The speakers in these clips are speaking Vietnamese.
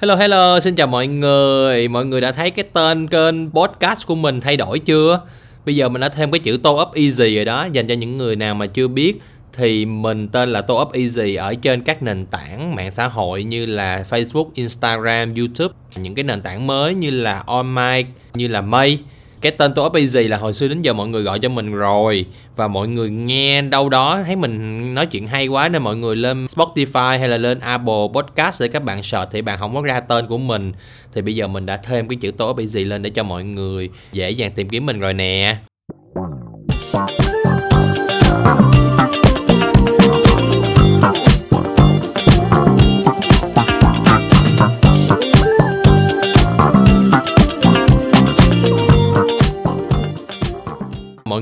Hello hello, xin chào mọi người. Mọi người đã thấy cái tên kênh podcast của mình thay đổi chưa? Bây giờ mình đã thêm cái chữ Tô Up Easy rồi đó, dành cho những người nào mà chưa biết thì mình tên là Tô Up Easy ở trên các nền tảng mạng xã hội như là Facebook, Instagram, YouTube, những cái nền tảng mới như là OnMic, như là May cái tên tôi up là hồi xưa đến giờ mọi người gọi cho mình rồi. Và mọi người nghe đâu đó, thấy mình nói chuyện hay quá nên mọi người lên Spotify hay là lên Apple Podcast để các bạn search thì bạn không có ra tên của mình. Thì bây giờ mình đã thêm cái chữ tôi up lên để cho mọi người dễ dàng tìm kiếm mình rồi nè.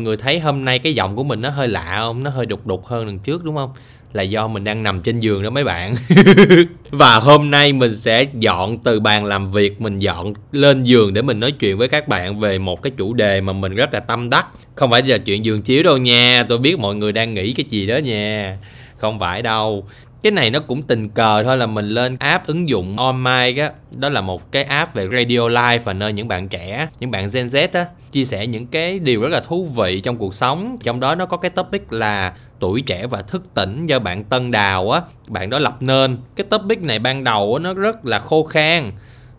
Người thấy hôm nay cái giọng của mình nó hơi lạ không? Nó hơi đục đục hơn lần trước, đúng không? Là do mình đang nằm trên giường đó mấy bạn. Và hôm nay mình sẽ dọn từ bàn làm việc, mình dọn lên giường để mình nói chuyện với các bạn về một cái chủ đề mà mình rất là tâm đắc. Không phải là chuyện giường chiếu đâu nha, tôi biết mọi người đang nghĩ cái gì đó nha. Không phải đâu cái này nó cũng tình cờ thôi là mình lên app ứng dụng on mic á. Đó là một cái app về radio live và nơi những bạn trẻ những bạn gen z á chia sẻ những cái điều rất là thú vị trong cuộc sống. Trong đó nó có cái topic là tuổi trẻ và thức tỉnh do bạn Tân Đào á. Bạn đó lập nên. Cái topic này ban đầu á, nó rất là khô khan.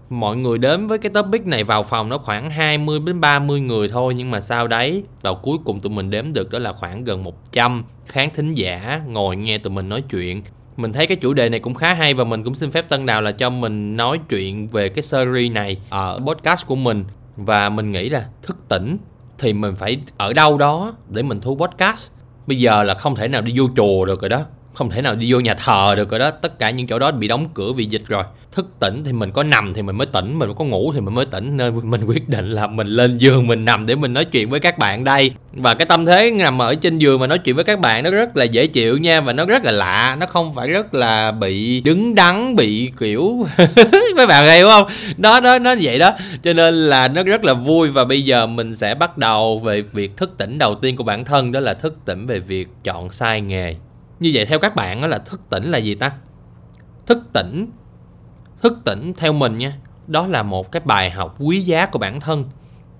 Mọi người đến với cái topic này vào phòng nó khoảng 20 đến 30 người thôi nhưng mà sau đấy vào cuối cùng tụi mình đếm được đó là khoảng gần 100 khán thính giả ngồi nghe tụi mình nói chuyện mình thấy cái chủ đề này cũng khá hay và mình cũng xin phép Tân Đào là cho mình nói chuyện về cái series này ở podcast của mình. Và mình nghĩ là thức tỉnh thì mình phải ở đâu đó để mình thu podcast. Bây giờ là không thể nào đi vô chùa được rồi đó không thể nào đi vô nhà thờ được rồi đó. Tất cả những chỗ đó bị đóng cửa vì dịch rồi. Thức tỉnh thì mình có nằm thì mình mới tỉnh, mình có ngủ thì mình mới tỉnh. Nên mình quyết định là mình lên giường, mình nằm để mình nói chuyện với các bạn đây. Và cái tâm thế nằm ở trên giường mà nói chuyện với các bạn nó rất là dễ chịu nha, và nó rất là lạ. Nó không phải rất là bị đứng đắn, bị kiểu mấy bạn hiểu không? Đó đó nó vậy đó. Cho nên là nó rất là vui. Và bây giờ mình sẽ bắt đầu về việc thức tỉnh đầu tiên của bản thân. Đó là thức tỉnh về việc chọn sai nghề như vậy theo các bạn đó là thức tỉnh là gì ta? Thức tỉnh thức tỉnh theo mình nha, đó là một cái bài học quý giá của bản thân.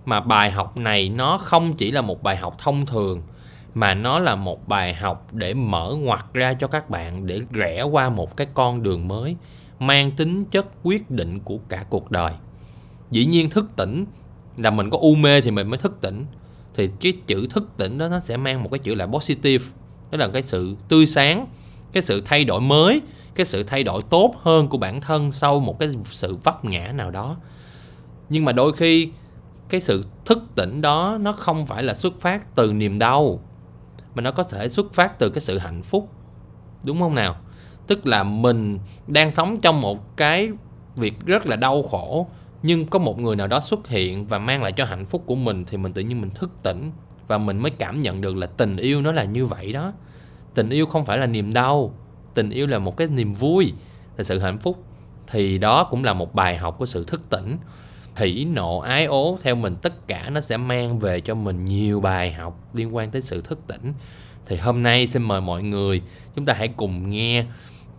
Mà bài học này nó không chỉ là một bài học thông thường, mà nó là một bài học để mở ngoặt ra cho các bạn để rẽ qua một cái con đường mới, mang tính chất quyết định của cả cuộc đời. Dĩ nhiên thức tỉnh là mình có u mê thì mình mới thức tỉnh, thì cái chữ thức tỉnh đó nó sẽ mang một cái chữ là positive đó là cái sự tươi sáng, cái sự thay đổi mới, cái sự thay đổi tốt hơn của bản thân sau một cái sự vấp ngã nào đó. Nhưng mà đôi khi cái sự thức tỉnh đó nó không phải là xuất phát từ niềm đau, mà nó có thể xuất phát từ cái sự hạnh phúc. Đúng không nào? Tức là mình đang sống trong một cái việc rất là đau khổ, nhưng có một người nào đó xuất hiện và mang lại cho hạnh phúc của mình thì mình tự nhiên mình thức tỉnh và mình mới cảm nhận được là tình yêu nó là như vậy đó. Tình yêu không phải là niềm đau, tình yêu là một cái niềm vui, là sự hạnh phúc. Thì đó cũng là một bài học của sự thức tỉnh. Hỉ nộ ái ố theo mình tất cả nó sẽ mang về cho mình nhiều bài học liên quan tới sự thức tỉnh. Thì hôm nay xin mời mọi người, chúng ta hãy cùng nghe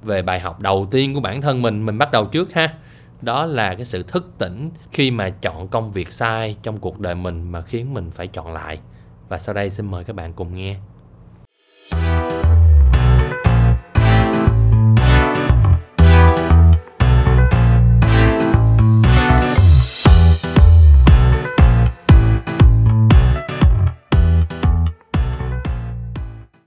về bài học đầu tiên của bản thân mình. Mình bắt đầu trước ha. Đó là cái sự thức tỉnh khi mà chọn công việc sai trong cuộc đời mình mà khiến mình phải chọn lại và sau đây xin mời các bạn cùng nghe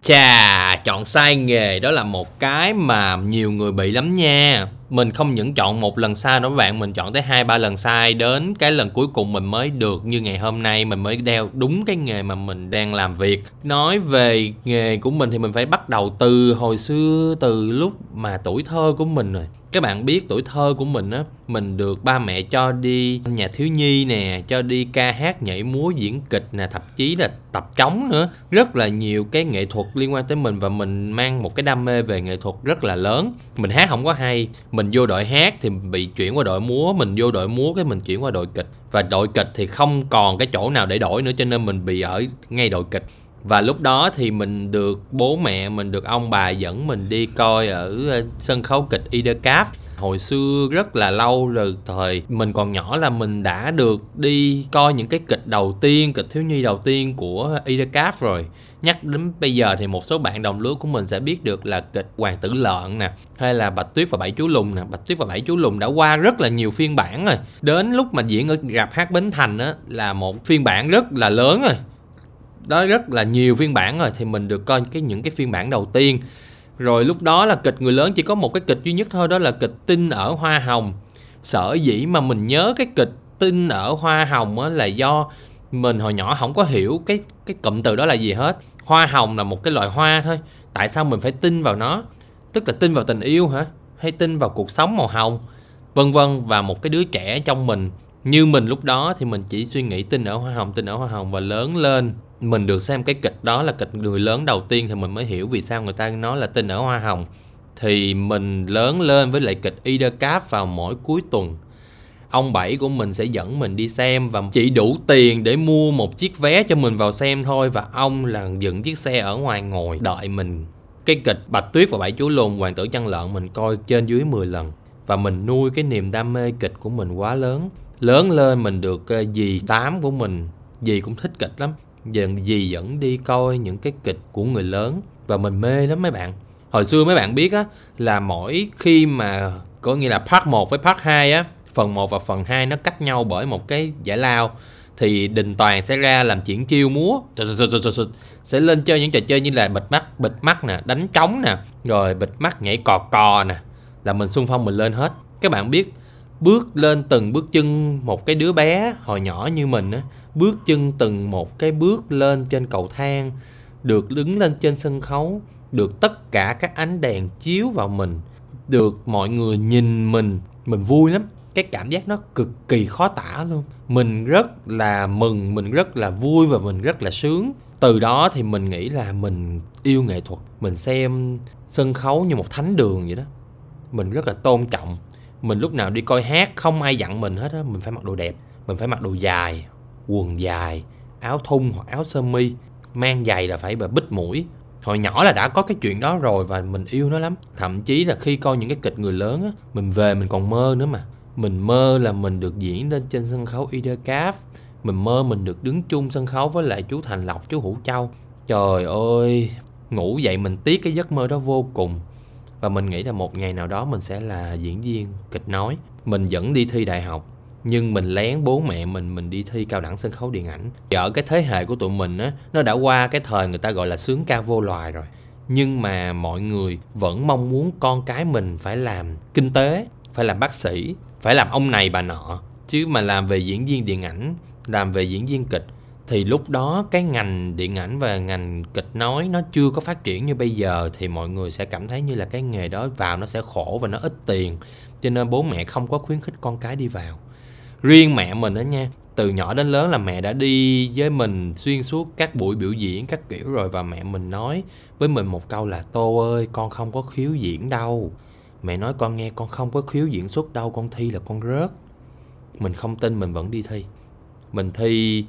Chà, chọn sai nghề đó là một cái mà nhiều người bị lắm nha. Mình không những chọn một lần sai nữa các bạn, mình chọn tới hai ba lần sai đến cái lần cuối cùng mình mới được như ngày hôm nay mình mới đeo đúng cái nghề mà mình đang làm việc. Nói về nghề của mình thì mình phải bắt đầu từ hồi xưa từ lúc mà tuổi thơ của mình rồi. Các bạn biết tuổi thơ của mình á mình được ba mẹ cho đi nhà thiếu nhi nè cho đi ca hát nhảy múa diễn kịch nè thậm chí là tập trống nữa. Rất là nhiều cái nghệ thuật liên quan tới mình và mình mang một cái đam mê về nghệ thuật rất là lớn. Mình hát không có hay mình mình vô đội hát thì bị chuyển qua đội múa, mình vô đội múa cái mình chuyển qua đội kịch. Và đội kịch thì không còn cái chỗ nào để đổi nữa cho nên mình bị ở ngay đội kịch. Và lúc đó thì mình được bố mẹ, mình được ông bà dẫn mình đi coi ở sân khấu kịch Ida Cap hồi xưa rất là lâu rồi, thời mình còn nhỏ là mình đã được đi coi những cái kịch đầu tiên, kịch thiếu nhi đầu tiên của Idacap rồi. Nhắc đến bây giờ thì một số bạn đồng lứa của mình sẽ biết được là kịch Hoàng tử lợn nè, hay là Bạch Tuyết và Bảy chú lùn nè. Bạch Tuyết và Bảy chú lùn đã qua rất là nhiều phiên bản rồi. Đến lúc mà diễn ở rạp hát Bến Thành á, là một phiên bản rất là lớn rồi. Đó, rất là nhiều phiên bản rồi thì mình được coi cái, những cái phiên bản đầu tiên rồi lúc đó là kịch người lớn chỉ có một cái kịch duy nhất thôi, đó là kịch tinh ở hoa hồng. Sở dĩ mà mình nhớ cái kịch tinh ở hoa hồng á là do mình hồi nhỏ không có hiểu cái cái cụm từ đó là gì hết. Hoa hồng là một cái loại hoa thôi, tại sao mình phải tin vào nó? Tức là tin vào tình yêu hả? Hay tin vào cuộc sống màu hồng? Vân vân, và một cái đứa trẻ trong mình. Như mình lúc đó thì mình chỉ suy nghĩ tin ở hoa hồng, tin ở hoa hồng và lớn lên mình được xem cái kịch đó là kịch người lớn đầu tiên thì mình mới hiểu vì sao người ta nói là tin ở hoa hồng. Thì mình lớn lên với lại kịch Ida Cap vào mỗi cuối tuần. Ông bảy của mình sẽ dẫn mình đi xem và chỉ đủ tiền để mua một chiếc vé cho mình vào xem thôi và ông là dựng chiếc xe ở ngoài ngồi đợi mình. Cái kịch Bạch Tuyết và Bảy Chú Lùn, Hoàng tử chăn lợn mình coi trên dưới 10 lần và mình nuôi cái niềm đam mê kịch của mình quá lớn. Lớn lên mình được ờ, dì tám của mình, dì cũng thích kịch lắm dần dì dẫn đi coi những cái kịch của người lớn. Và mình mê lắm mấy bạn. Hồi xưa mấy bạn biết á, là mỗi khi mà có nghĩa là part 1 với part 2 á, phần 1 và phần 2 nó cách nhau bởi một cái giải lao, thì Đình Toàn sẽ ra làm chuyện chiêu múa sẽ lên chơi những trò chơi như là bịt mắt bịt mắt nè, đánh trống nè, rồi bịt mắt nhảy cò cò nè, là mình xung phong mình lên hết. Các bạn biết bước lên từng bước chân một cái đứa bé hồi nhỏ như mình á. Bước chân từng một cái bước lên trên cầu thang, được đứng lên trên sân khấu, được tất cả các ánh đèn chiếu vào mình, được mọi người nhìn mình mình vui lắm. Cái cảm giác nó cực kỳ khó tả luôn. Mình rất là mừng, mình rất là vui và mình rất là sướng. Từ đó thì mình nghĩ là mình yêu nghệ thuật, mình xem sân khấu như một thánh đường vậy đó. Mình rất là tôn trọng mình lúc nào đi coi hát, không ai dặn mình hết á. Mình phải mặc đồ đẹp, mình phải mặc đồ dài, quần dài, áo thun hoặc áo sơ mi. Mang giày là phải bít mũi. Hồi nhỏ là đã có cái chuyện đó rồi và mình yêu nó lắm. Thậm chí là khi coi những cái kịch người lớn á, mình về mình còn mơ nữa mà. Mình mơ là mình được diễn lên trên sân khấu Ida Cap mình mơ mình được đứng chung sân khấu với lại chú Thành Lộc, chú Hữu Châu. Trời ơi, ngủ dậy mình tiếc cái giấc mơ đó vô cùng và mình nghĩ là một ngày nào đó mình sẽ là diễn viên kịch nói. Mình vẫn đi thi đại học, nhưng mình lén bố mẹ mình mình đi thi cao đẳng sân khấu điện ảnh. Ở cái thế hệ của tụi mình á, nó đã qua cái thời người ta gọi là sướng ca vô loài rồi. Nhưng mà mọi người vẫn mong muốn con cái mình phải làm kinh tế, phải làm bác sĩ, phải làm ông này bà nọ. Chứ mà làm về diễn viên điện ảnh, làm về diễn viên kịch thì lúc đó cái ngành điện ảnh và ngành kịch nói nó chưa có phát triển như bây giờ thì mọi người sẽ cảm thấy như là cái nghề đó vào nó sẽ khổ và nó ít tiền. Cho nên bố mẹ không có khuyến khích con cái đi vào. Riêng mẹ mình đó nha, từ nhỏ đến lớn là mẹ đã đi với mình xuyên suốt các buổi biểu diễn các kiểu rồi và mẹ mình nói với mình một câu là tô ơi, con không có khiếu diễn đâu. Mẹ nói con nghe, con không có khiếu diễn xuất đâu, con thi là con rớt. Mình không tin, mình vẫn đi thi. Mình thi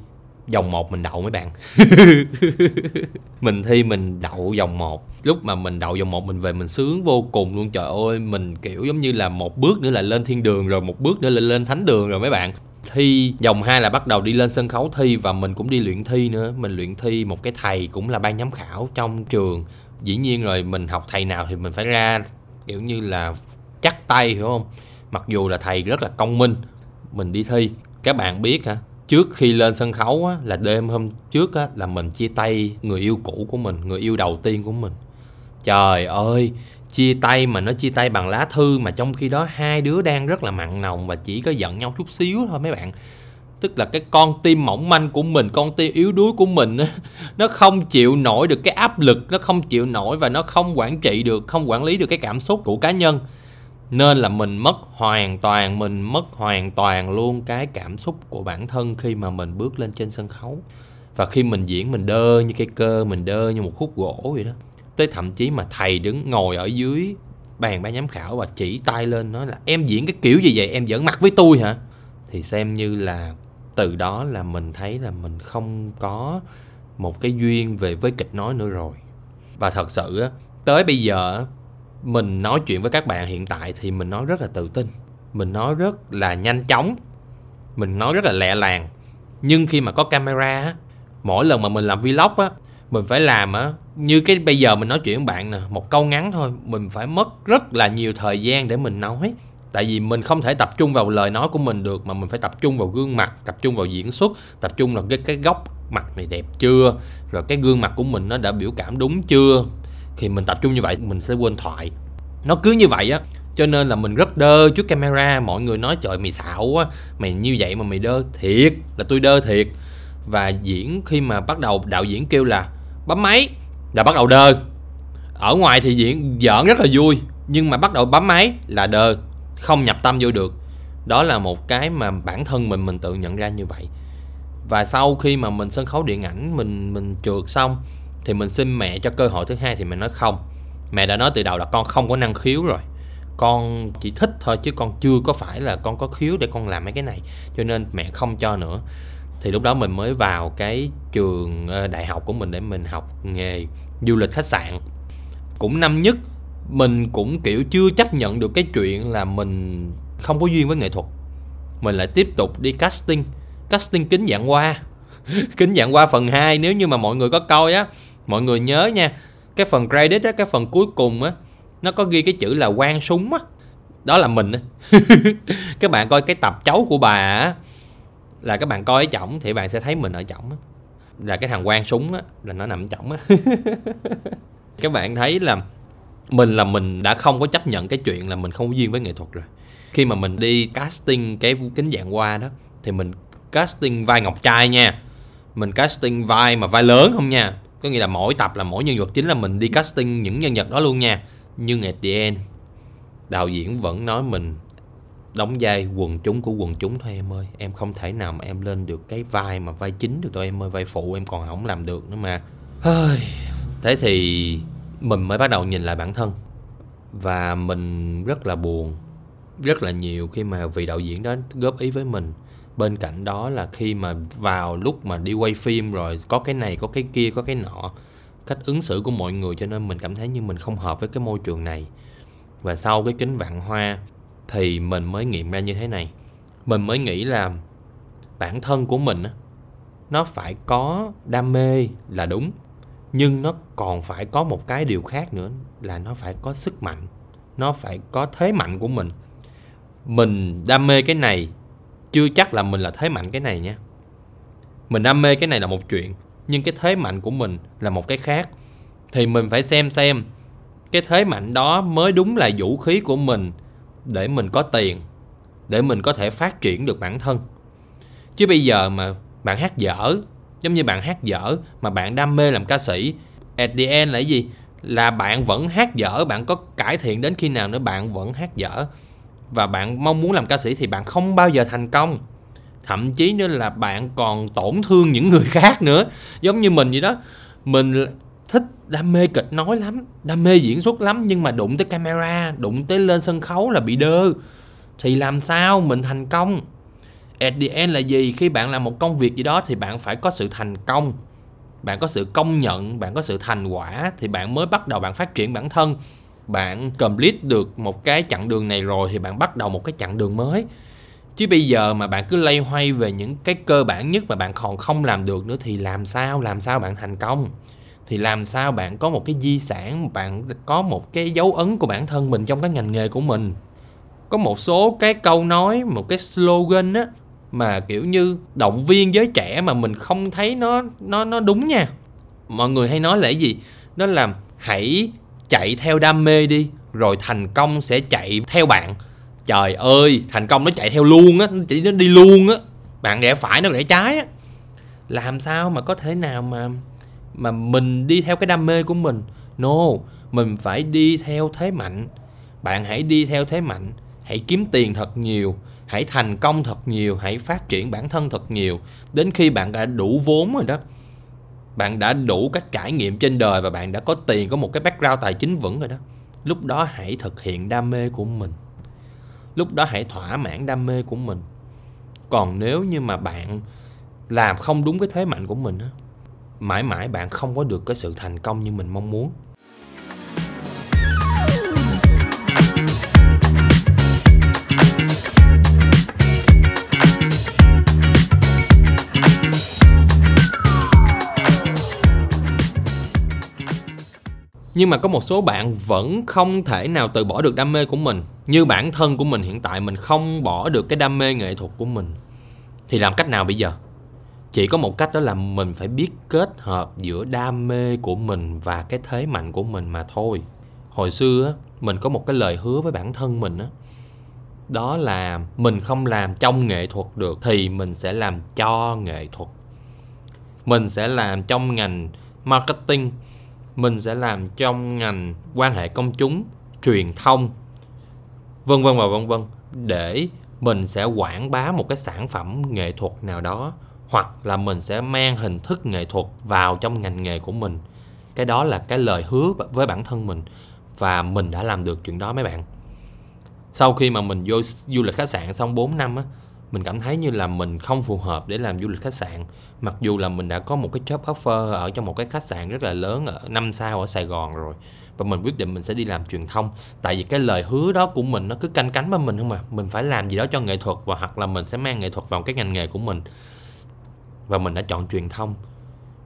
dòng một mình đậu mấy bạn. Mình thi mình đậu vòng một. Lúc mà mình đậu vòng một mình về mình sướng vô cùng luôn. Trời ơi, mình kiểu giống như là một bước nữa là lên thiên đường rồi, một bước nữa là lên thánh đường rồi mấy bạn. Thi vòng 2 là bắt đầu đi lên sân khấu thi và mình cũng đi luyện thi nữa. Mình luyện thi một cái thầy cũng là ban giám khảo trong trường. Dĩ nhiên rồi, mình học thầy nào thì mình phải ra kiểu như là chắc tay, hiểu không? Mặc dù là thầy rất là công minh, mình đi thi. Các bạn biết hả? Trước khi lên sân khấu á, là đêm hôm trước á, là mình chia tay người yêu cũ của mình người yêu đầu tiên của mình. Trời ơi chia tay mà nó chia tay bằng lá thư mà trong khi đó hai đứa đang rất là mặn nồng và chỉ có giận nhau chút xíu thôi mấy bạn. Tức là cái con tim mỏng manh của mình con tim yếu đuối của mình nó không chịu nổi được cái áp lực nó không chịu nổi và nó không quản trị được không quản lý được cái cảm xúc của cá nhân nên là mình mất hoàn toàn, mình mất hoàn toàn luôn cái cảm xúc của bản thân khi mà mình bước lên trên sân khấu. Và khi mình diễn, mình đơ như cái cơ, mình đơ như một khúc gỗ vậy đó. Tới thậm chí mà thầy đứng ngồi ở dưới bàn ban giám khảo và chỉ tay lên nói là, em diễn cái kiểu gì vậy? Em giỡn mặt với tôi hả? Thì xem như là từ đó là mình thấy là mình không có một cái duyên về với kịch nói nữa rồi. Và thật sự á, tới bây giờ mình nói chuyện với các bạn hiện tại thì mình nói rất là tự tin. Mình nói rất là nhanh chóng. Mình nói rất là lẹ làng. Nhưng khi mà có camera á, mỗi lần mà mình làm vlog á, mình phải làm á, như cái bây giờ mình nói chuyện với bạn nè, một câu ngắn thôi, mình phải mất rất là nhiều thời gian để mình nói. Tại vì mình không thể tập trung vào lời nói của mình được, mà mình phải tập trung vào gương mặt, tập trung vào diễn xuất, tập trung vào cái cái góc mặt này đẹp chưa, rồi cái gương mặt của mình nó đã biểu cảm đúng chưa thì mình tập trung như vậy, mình sẽ quên thoại. Nó cứ như vậy á, cho nên là mình rất đơ trước camera. Mọi người nói, trời, mày xạo quá, mày như vậy mà mày đơ thiệt, là tôi đơ thiệt. Và diễn khi mà bắt đầu, đạo diễn kêu là, bấm máy. Là bắt đầu đơ. Ở ngoài thì diễn giỡn rất là vui, nhưng mà bắt đầu bấm máy là đơ, không nhập tâm vô được. Đó là một cái mà bản thân mình mình tự nhận ra như vậy. Và sau khi mà mình sân khấu điện ảnh, mình mình trượt xong thì mình xin mẹ cho cơ hội thứ hai thì mẹ nói không. Mẹ đã nói từ đầu là con không có năng khiếu rồi. Con chỉ thích thôi chứ con chưa có phải là con có khiếu để con làm mấy cái này. Cho nên mẹ không cho nữa. Thì lúc đó mình mới vào cái trường ờ, đại học của mình để mình học nghề du lịch khách sạn. Cũng năm nhất, mình cũng, kiểu, chưa chấp nhận được cái chuyện là mình không có duyên với nghệ thuật. Mình lại tiếp tục đi casting. Casting kính dạng qua kính dạng qua phần 2 nếu như mà mọi người có coi á mọi người nhớ nha, cái phần credit á, cái phần cuối cùng á, nó có ghi cái chữ là quan súng á. Đó là mình á. Các bạn coi cái tập cháu của bà á, là các bạn coi ở chổng thì bạn sẽ thấy mình ở chổng á. Là cái thằng quan súng á, là nó nằm chổng á. Các bạn thấy là mình là mình đã không có chấp nhận cái chuyện là mình không có duyên với nghệ thuật rồi. Khi mà mình đi casting cái kính dạng qua đó, thì mình casting vai ngọc trai nha. Mình casting vai mà vai lớn không nha có nghĩa là mỗi tập là mỗi nhân vật chính là mình đi casting những nhân vật đó luôn nha. Nhưng at the end, đạo diễn vẫn nói mình đóng vai quần chúng của quần chúng thôi em ơi. Em không thể nào mà em lên được cái vai mà vai chính được đâu em ơi. Vai phụ em còn không làm được nữa mà. Thế thì mình mới bắt đầu nhìn lại bản thân. Và mình rất là buồn, rất là nhiều khi mà vị đạo diễn đó góp ý với mình bên cạnh đó là khi mà vào lúc mà đi quay phim rồi, có cái này, có cái kia, có cái nọ, cách ứng xử của mọi người cho nên mình cảm thấy như mình không hợp với cái môi trường này. Và sau cái kính vạn hoa thì mình mới nghiệm ra như thế này. Mình mới nghĩ là bản thân của mình nó phải có đam mê là đúng, nhưng nó còn phải có một cái điều khác nữa là nó phải có sức mạnh, nó phải có thế mạnh của mình. Mình đam mê cái này chưa chắc là mình là thế mạnh cái này nha. Mình đam mê cái này là một chuyện, nhưng cái thế mạnh của mình là một cái khác. Thì mình phải xem xem, cái thế mạnh đó mới đúng là vũ khí của mình để mình có tiền, để mình có thể phát triển được bản thân. Chứ bây giờ mà bạn hát dở, giống như bạn hát dở mà bạn đam mê làm ca sĩ, at the end là cái gì? Là bạn vẫn hát dở, bạn có cải thiện đến khi nào nữa bạn vẫn hát dở và bạn mong muốn làm ca sĩ thì bạn không bao giờ thành công. Thậm chí nữa là bạn còn tổn thương những người khác nữa. Giống như mình vậy đó. Mình thích đam mê kịch nói lắm, đam mê diễn xuất lắm, nhưng mà đụng tới camera, đụng tới lên sân khấu là bị đơ. Thì làm sao mình thành công? At the end là gì? Khi bạn làm một công việc gì đó thì bạn phải có sự thành công. Bạn có sự công nhận, bạn có sự thành quả thì bạn mới bắt đầu bạn phát triển bản thân bạn complete được một cái chặng đường này rồi thì bạn bắt đầu một cái chặng đường mới. Chứ bây giờ mà bạn cứ lay hoay về những cái cơ bản nhất mà bạn còn không làm được nữa thì làm sao làm sao bạn thành công? Thì làm sao bạn có một cái di sản, bạn có một cái dấu ấn của bản thân mình trong cái ngành nghề của mình? Có một số cái câu nói, một cái slogan á, mà kiểu như động viên giới trẻ mà mình không thấy nó nó nó đúng nha. Mọi người hay nói là cái gì? Nó làm hãy chạy theo đam mê đi, rồi thành công sẽ chạy theo bạn. Trời ơi, thành công nó chạy theo luôn á, nó chỉ nó đi luôn á. Bạn rẽ phải, nó rẽ trái á. Làm sao mà có thể nào mà mà mình đi theo cái đam mê của mình? No, mình phải đi theo thế mạnh. Bạn hãy đi theo thế mạnh, hãy kiếm tiền thật nhiều, hãy thành công thật nhiều, hãy phát triển bản thân thật nhiều. Đến khi bạn đã đủ vốn rồi đó bạn đã đủ các trải nghiệm trên đời và bạn đã có tiền, có một cái background tài chính vững rồi đó. Lúc đó hãy thực hiện đam mê của mình. Lúc đó hãy thỏa mãn đam mê của mình. Còn nếu như mà bạn làm không đúng cái thế mạnh của mình á, mãi mãi bạn không có được cái sự thành công như mình mong muốn. Nhưng mà có một số bạn vẫn không thể nào từ bỏ được đam mê của mình. Như bản thân của mình hiện tại, mình không bỏ được cái đam mê nghệ thuật của mình. Thì làm cách nào bây giờ? Chỉ có một cách đó là mình phải biết kết hợp giữa đam mê của mình và cái thế mạnh của mình mà thôi. Hồi xưa á, mình có một cái lời hứa với bản thân mình á. Đó là mình không làm trong nghệ thuật được thì mình sẽ làm cho nghệ thuật. Mình sẽ làm trong ngành marketing mình sẽ làm trong ngành quan hệ công chúng, truyền thông, vân vân và vân vân, để mình sẽ quảng bá một cái sản phẩm nghệ thuật nào đó, hoặc là mình sẽ mang hình thức nghệ thuật vào trong ngành nghề của mình. Cái đó là cái lời hứa với bản thân mình, và mình đã làm được chuyện đó mấy bạn. Sau khi mà mình vô du lịch khách sạn xong 4 năm á mình cảm thấy như là mình không phù hợp để làm du lịch khách sạn. Mặc dù là mình đã có một cái job offer ở trong một cái khách sạn rất là lớn ở năm sao ở Sài Gòn rồi, và mình quyết định mình sẽ đi làm truyền thông. Tại vì cái lời hứa đó của mình nó cứ canh cánh với mình không à. Mình phải làm gì đó cho nghệ thuật và hoặc là mình sẽ mang nghệ thuật vào cái ngành nghề của mình. Và mình đã chọn truyền thông.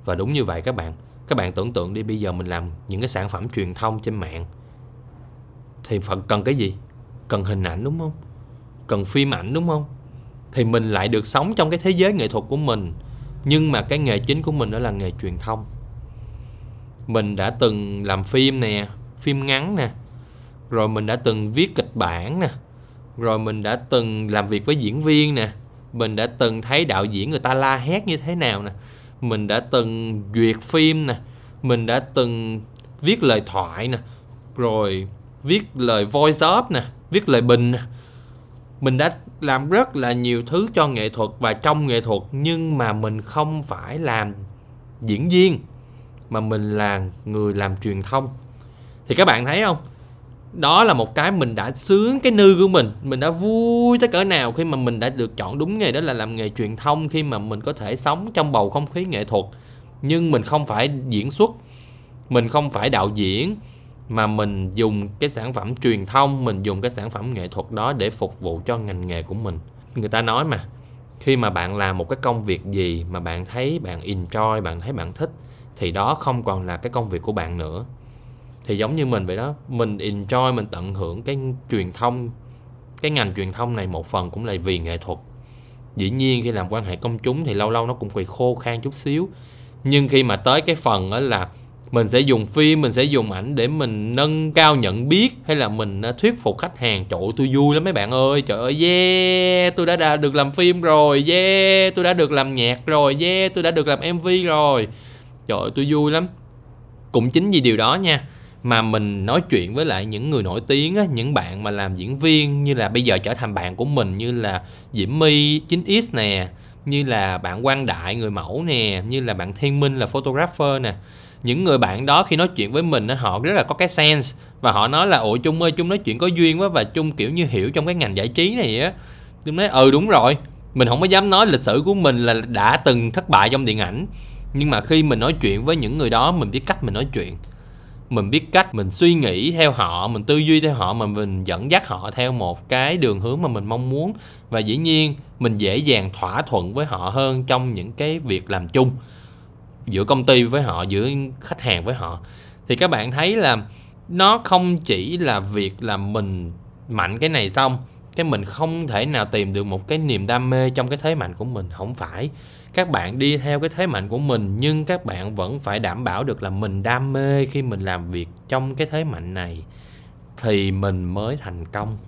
Và đúng như vậy các bạn các bạn tưởng tượng đi, bây giờ mình làm những cái sản phẩm truyền thông trên mạng thì phần, cần cái gì? Cần hình ảnh đúng không? Cần phim ảnh đúng không? Thì mình lại được sống trong cái thế giới nghệ thuật của mình. Nhưng mà cái nghề chính của mình đó là nghề truyền thông. Mình đã từng làm phim nè, phim ngắn nè. Rồi mình đã từng viết kịch bản nè. Rồi mình đã từng làm việc với diễn viên nè. Mình đã từng thấy đạo diễn người ta la hét như thế nào nè. Mình đã từng duyệt phim nè. Mình đã từng viết lời thoại nè. Rồi viết lời voice up nè, viết lời bình nè. Mình đã làm rất là nhiều thứ cho nghệ thuật và trong nghệ thuật, nhưng mà mình không phải làm diễn viên, mà mình là người làm truyền thông. Thì các bạn thấy không? Đó là một cái mình đã sướng cái nư của mình mình đã vui tới cỡ nào khi mà mình đã được chọn đúng nghề, đó là làm nghề truyền thông, khi mà mình có thể sống trong bầu không khí nghệ thuật. Nhưng mình không phải diễn xuất, mình không phải đạo diễn mà mình dùng cái sản phẩm truyền thông, mình dùng cái sản phẩm nghệ thuật đó để phục vụ cho ngành nghề của mình. Người ta nói mà, khi mà bạn làm một cái công việc gì mà bạn thấy bạn enjoy, bạn thấy bạn thích, thì đó không còn là cái công việc của bạn nữa. Thì giống như mình vậy đó, mình enjoy, mình tận hưởng cái truyền thông, cái ngành truyền thông này một phần cũng là vì nghệ thuật. Dĩ nhiên khi làm quan hệ công chúng thì lâu lâu nó cũng bị khô khan chút xíu, nhưng khi mà tới cái phần đó là mình sẽ dùng phim mình sẽ dùng ảnh để mình nâng cao nhận biết hay là mình à, thuyết phục khách hàng trời ơi tôi vui lắm mấy bạn ơi trời ơi yeah tôi đã, được làm phim rồi yeah tôi đã được làm nhạc rồi yeah tôi đã được làm mv rồi. Trời ơi tôi vui lắm. Cũng chính vì điều đó nha mà mình nói chuyện với lại những người nổi tiếng á, những bạn mà làm diễn viên như là bây giờ trở thành bạn của mình như là Diễm My 9X nè như là bạn Quang Đại người mẫu nè như là bạn Thiên Minh là photographer nè những người bạn đó khi nói chuyện với mình họ rất là có cái sense. Và họ nói là, ủa chung ơi chung nói chuyện có duyên quá. Và chung kiểu như hiểu trong cái ngành giải trí này á. Chung nói ừ đúng rồi. Mình không có dám nói lịch sử của mình là đã từng thất bại trong điện ảnh. Nhưng mà khi mình nói chuyện với những người đó, mình biết cách mình nói chuyện. Mình biết cách mình suy nghĩ theo họ, mình tư duy theo họ, mà mình dẫn dắt họ theo một cái đường hướng mà mình mong muốn. Và dĩ nhiên, mình dễ dàng thỏa thuận với họ hơn trong những cái việc làm chung giữa công ty với họ, giữa khách hàng với họ, thì các bạn thấy là nó không chỉ là việc là mình mạnh cái này xong, cái mình không thể nào tìm được một cái niềm đam mê trong cái thế mạnh của mình. Không phải. Các bạn đi theo cái thế mạnh của mình, nhưng các bạn vẫn phải đảm bảo được là mình đam mê khi mình làm việc trong cái thế mạnh này, thì mình mới thành công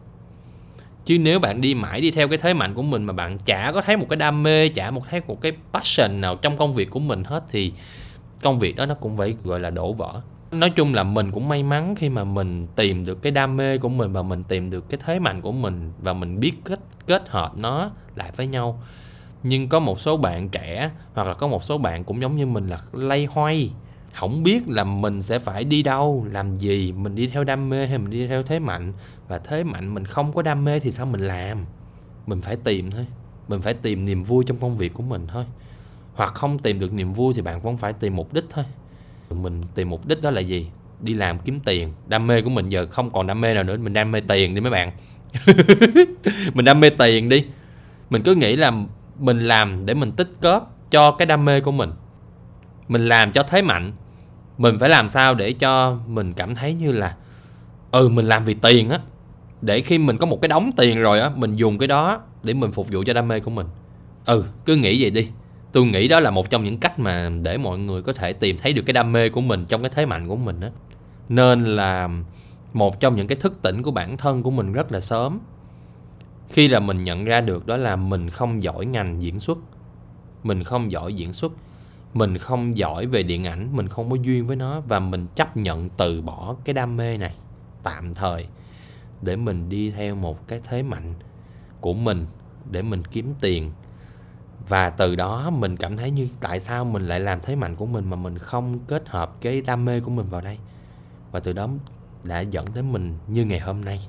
chứ nếu bạn đi mãi đi theo cái thế mạnh của mình mà bạn chả có thấy một cái đam mê, chả một thấy một cái passion nào trong công việc của mình hết, thì công việc đó nó cũng phải, gọi là, đổ vỡ. Nói chung là mình cũng may mắn khi mà mình tìm được cái đam mê của mình và mình tìm được cái thế mạnh của mình và mình biết kết kết hợp nó lại với nhau. Nhưng có một số bạn trẻ hoặc là có một số bạn cũng giống như mình là lay hoay không biết là mình sẽ phải đi đâu, làm gì, mình đi theo đam mê hay mình đi theo thế mạnh? Và thế mạnh mình không có đam mê thì sao mình làm? Mình phải tìm thôi. Mình phải tìm niềm vui trong công việc của mình thôi. Hoặc không tìm được niềm vui thì bạn vẫn phải tìm mục đích thôi. Mình tìm mục đích đó là gì? Đi làm kiếm tiền. Đam mê của mình giờ không còn đam mê nào nữa, mình đam mê tiền đi mấy bạn. Mình đam mê tiền đi. Mình cứ nghĩ là mình làm để mình tích góp cho cái đam mê của mình. Mình làm cho thế mạnh mình phải làm sao để cho mình cảm thấy như là ừ mình làm vì tiền á. Để khi mình có một cái đống tiền rồi á, mình dùng cái đó để mình phục vụ cho đam mê của mình. Ừ cứ nghĩ vậy đi. Tôi nghĩ đó là một trong những cách mà để mọi người có thể tìm thấy được cái đam mê của mình trong cái thế mạnh của mình á. Nên là một trong những cái thức tỉnh của bản thân của mình rất là sớm. Khi là mình nhận ra được đó là mình không giỏi ngành diễn xuất. Mình không giỏi diễn xuất mình không giỏi về điện ảnh, mình không có duyên với nó và mình chấp nhận từ bỏ cái đam mê này tạm thời để mình đi theo một cái thế mạnh của mình để mình kiếm tiền. Và từ đó mình cảm thấy như tại sao mình lại làm thế mạnh của mình mà mình không kết hợp cái đam mê của mình vào đây. Và từ đó đã dẫn đến mình như ngày hôm nay.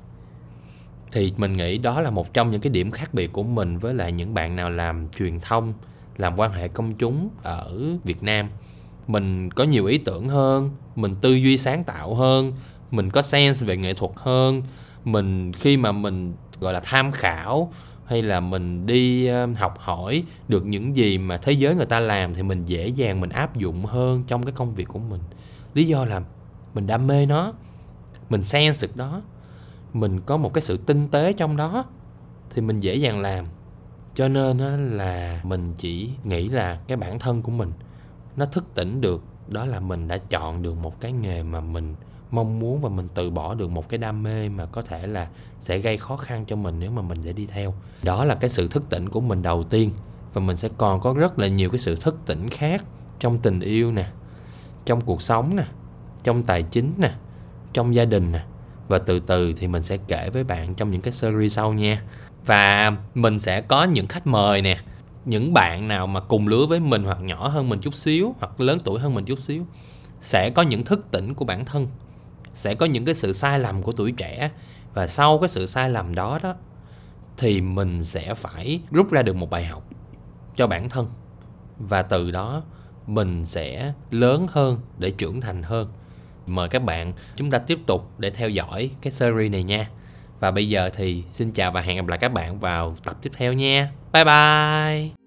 Thì mình nghĩ đó là một trong những cái điểm khác biệt của mình với lại những bạn nào làm truyền thông làm quan hệ công chúng ở Việt Nam. Mình có nhiều ý tưởng hơn, mình tư duy sáng tạo hơn, mình có sense về nghệ thuật hơn. Mình khi mà mình, gọi là, tham khảo hay là mình đi ờ, học hỏi được những gì mà thế giới người ta làm thì mình dễ dàng mình áp dụng hơn trong cái công việc của mình. Lý do là mình đam mê nó, mình sense được đó mình có một cái sự tinh tế trong đó thì mình dễ dàng làm cho nên là mình chỉ nghĩ là cái bản thân của mình nó thức tỉnh được, đó là mình đã chọn được một cái nghề mà mình mong muốn và mình từ bỏ được một cái đam mê mà có thể là sẽ gây khó khăn cho mình nếu mà mình sẽ đi theo. Đó là cái sự thức tỉnh của mình đầu tiên. Và mình sẽ còn có rất là nhiều cái sự thức tỉnh khác trong tình yêu nè, trong cuộc sống nè, trong tài chính nè, trong gia đình nè. Và từ từ thì mình sẽ kể với bạn trong những cái series sau nha và mình sẽ có những khách mời nè. Những bạn nào mà cùng lứa với mình hoặc nhỏ hơn mình chút xíu, hoặc lớn tuổi hơn mình chút xíu, sẽ có những thức tỉnh của bản thân. Sẽ có những cái sự sai lầm của tuổi trẻ. Và sau cái sự sai lầm đó đó, thì mình sẽ phải rút ra được một bài học cho bản thân. Và từ đó, mình sẽ lớn hơn để trưởng thành hơn. Mời các bạn chúng ta tiếp tục để theo dõi cái series này nha và bây giờ thì xin chào và hẹn gặp lại các bạn vào tập tiếp theo nha. Bye bye.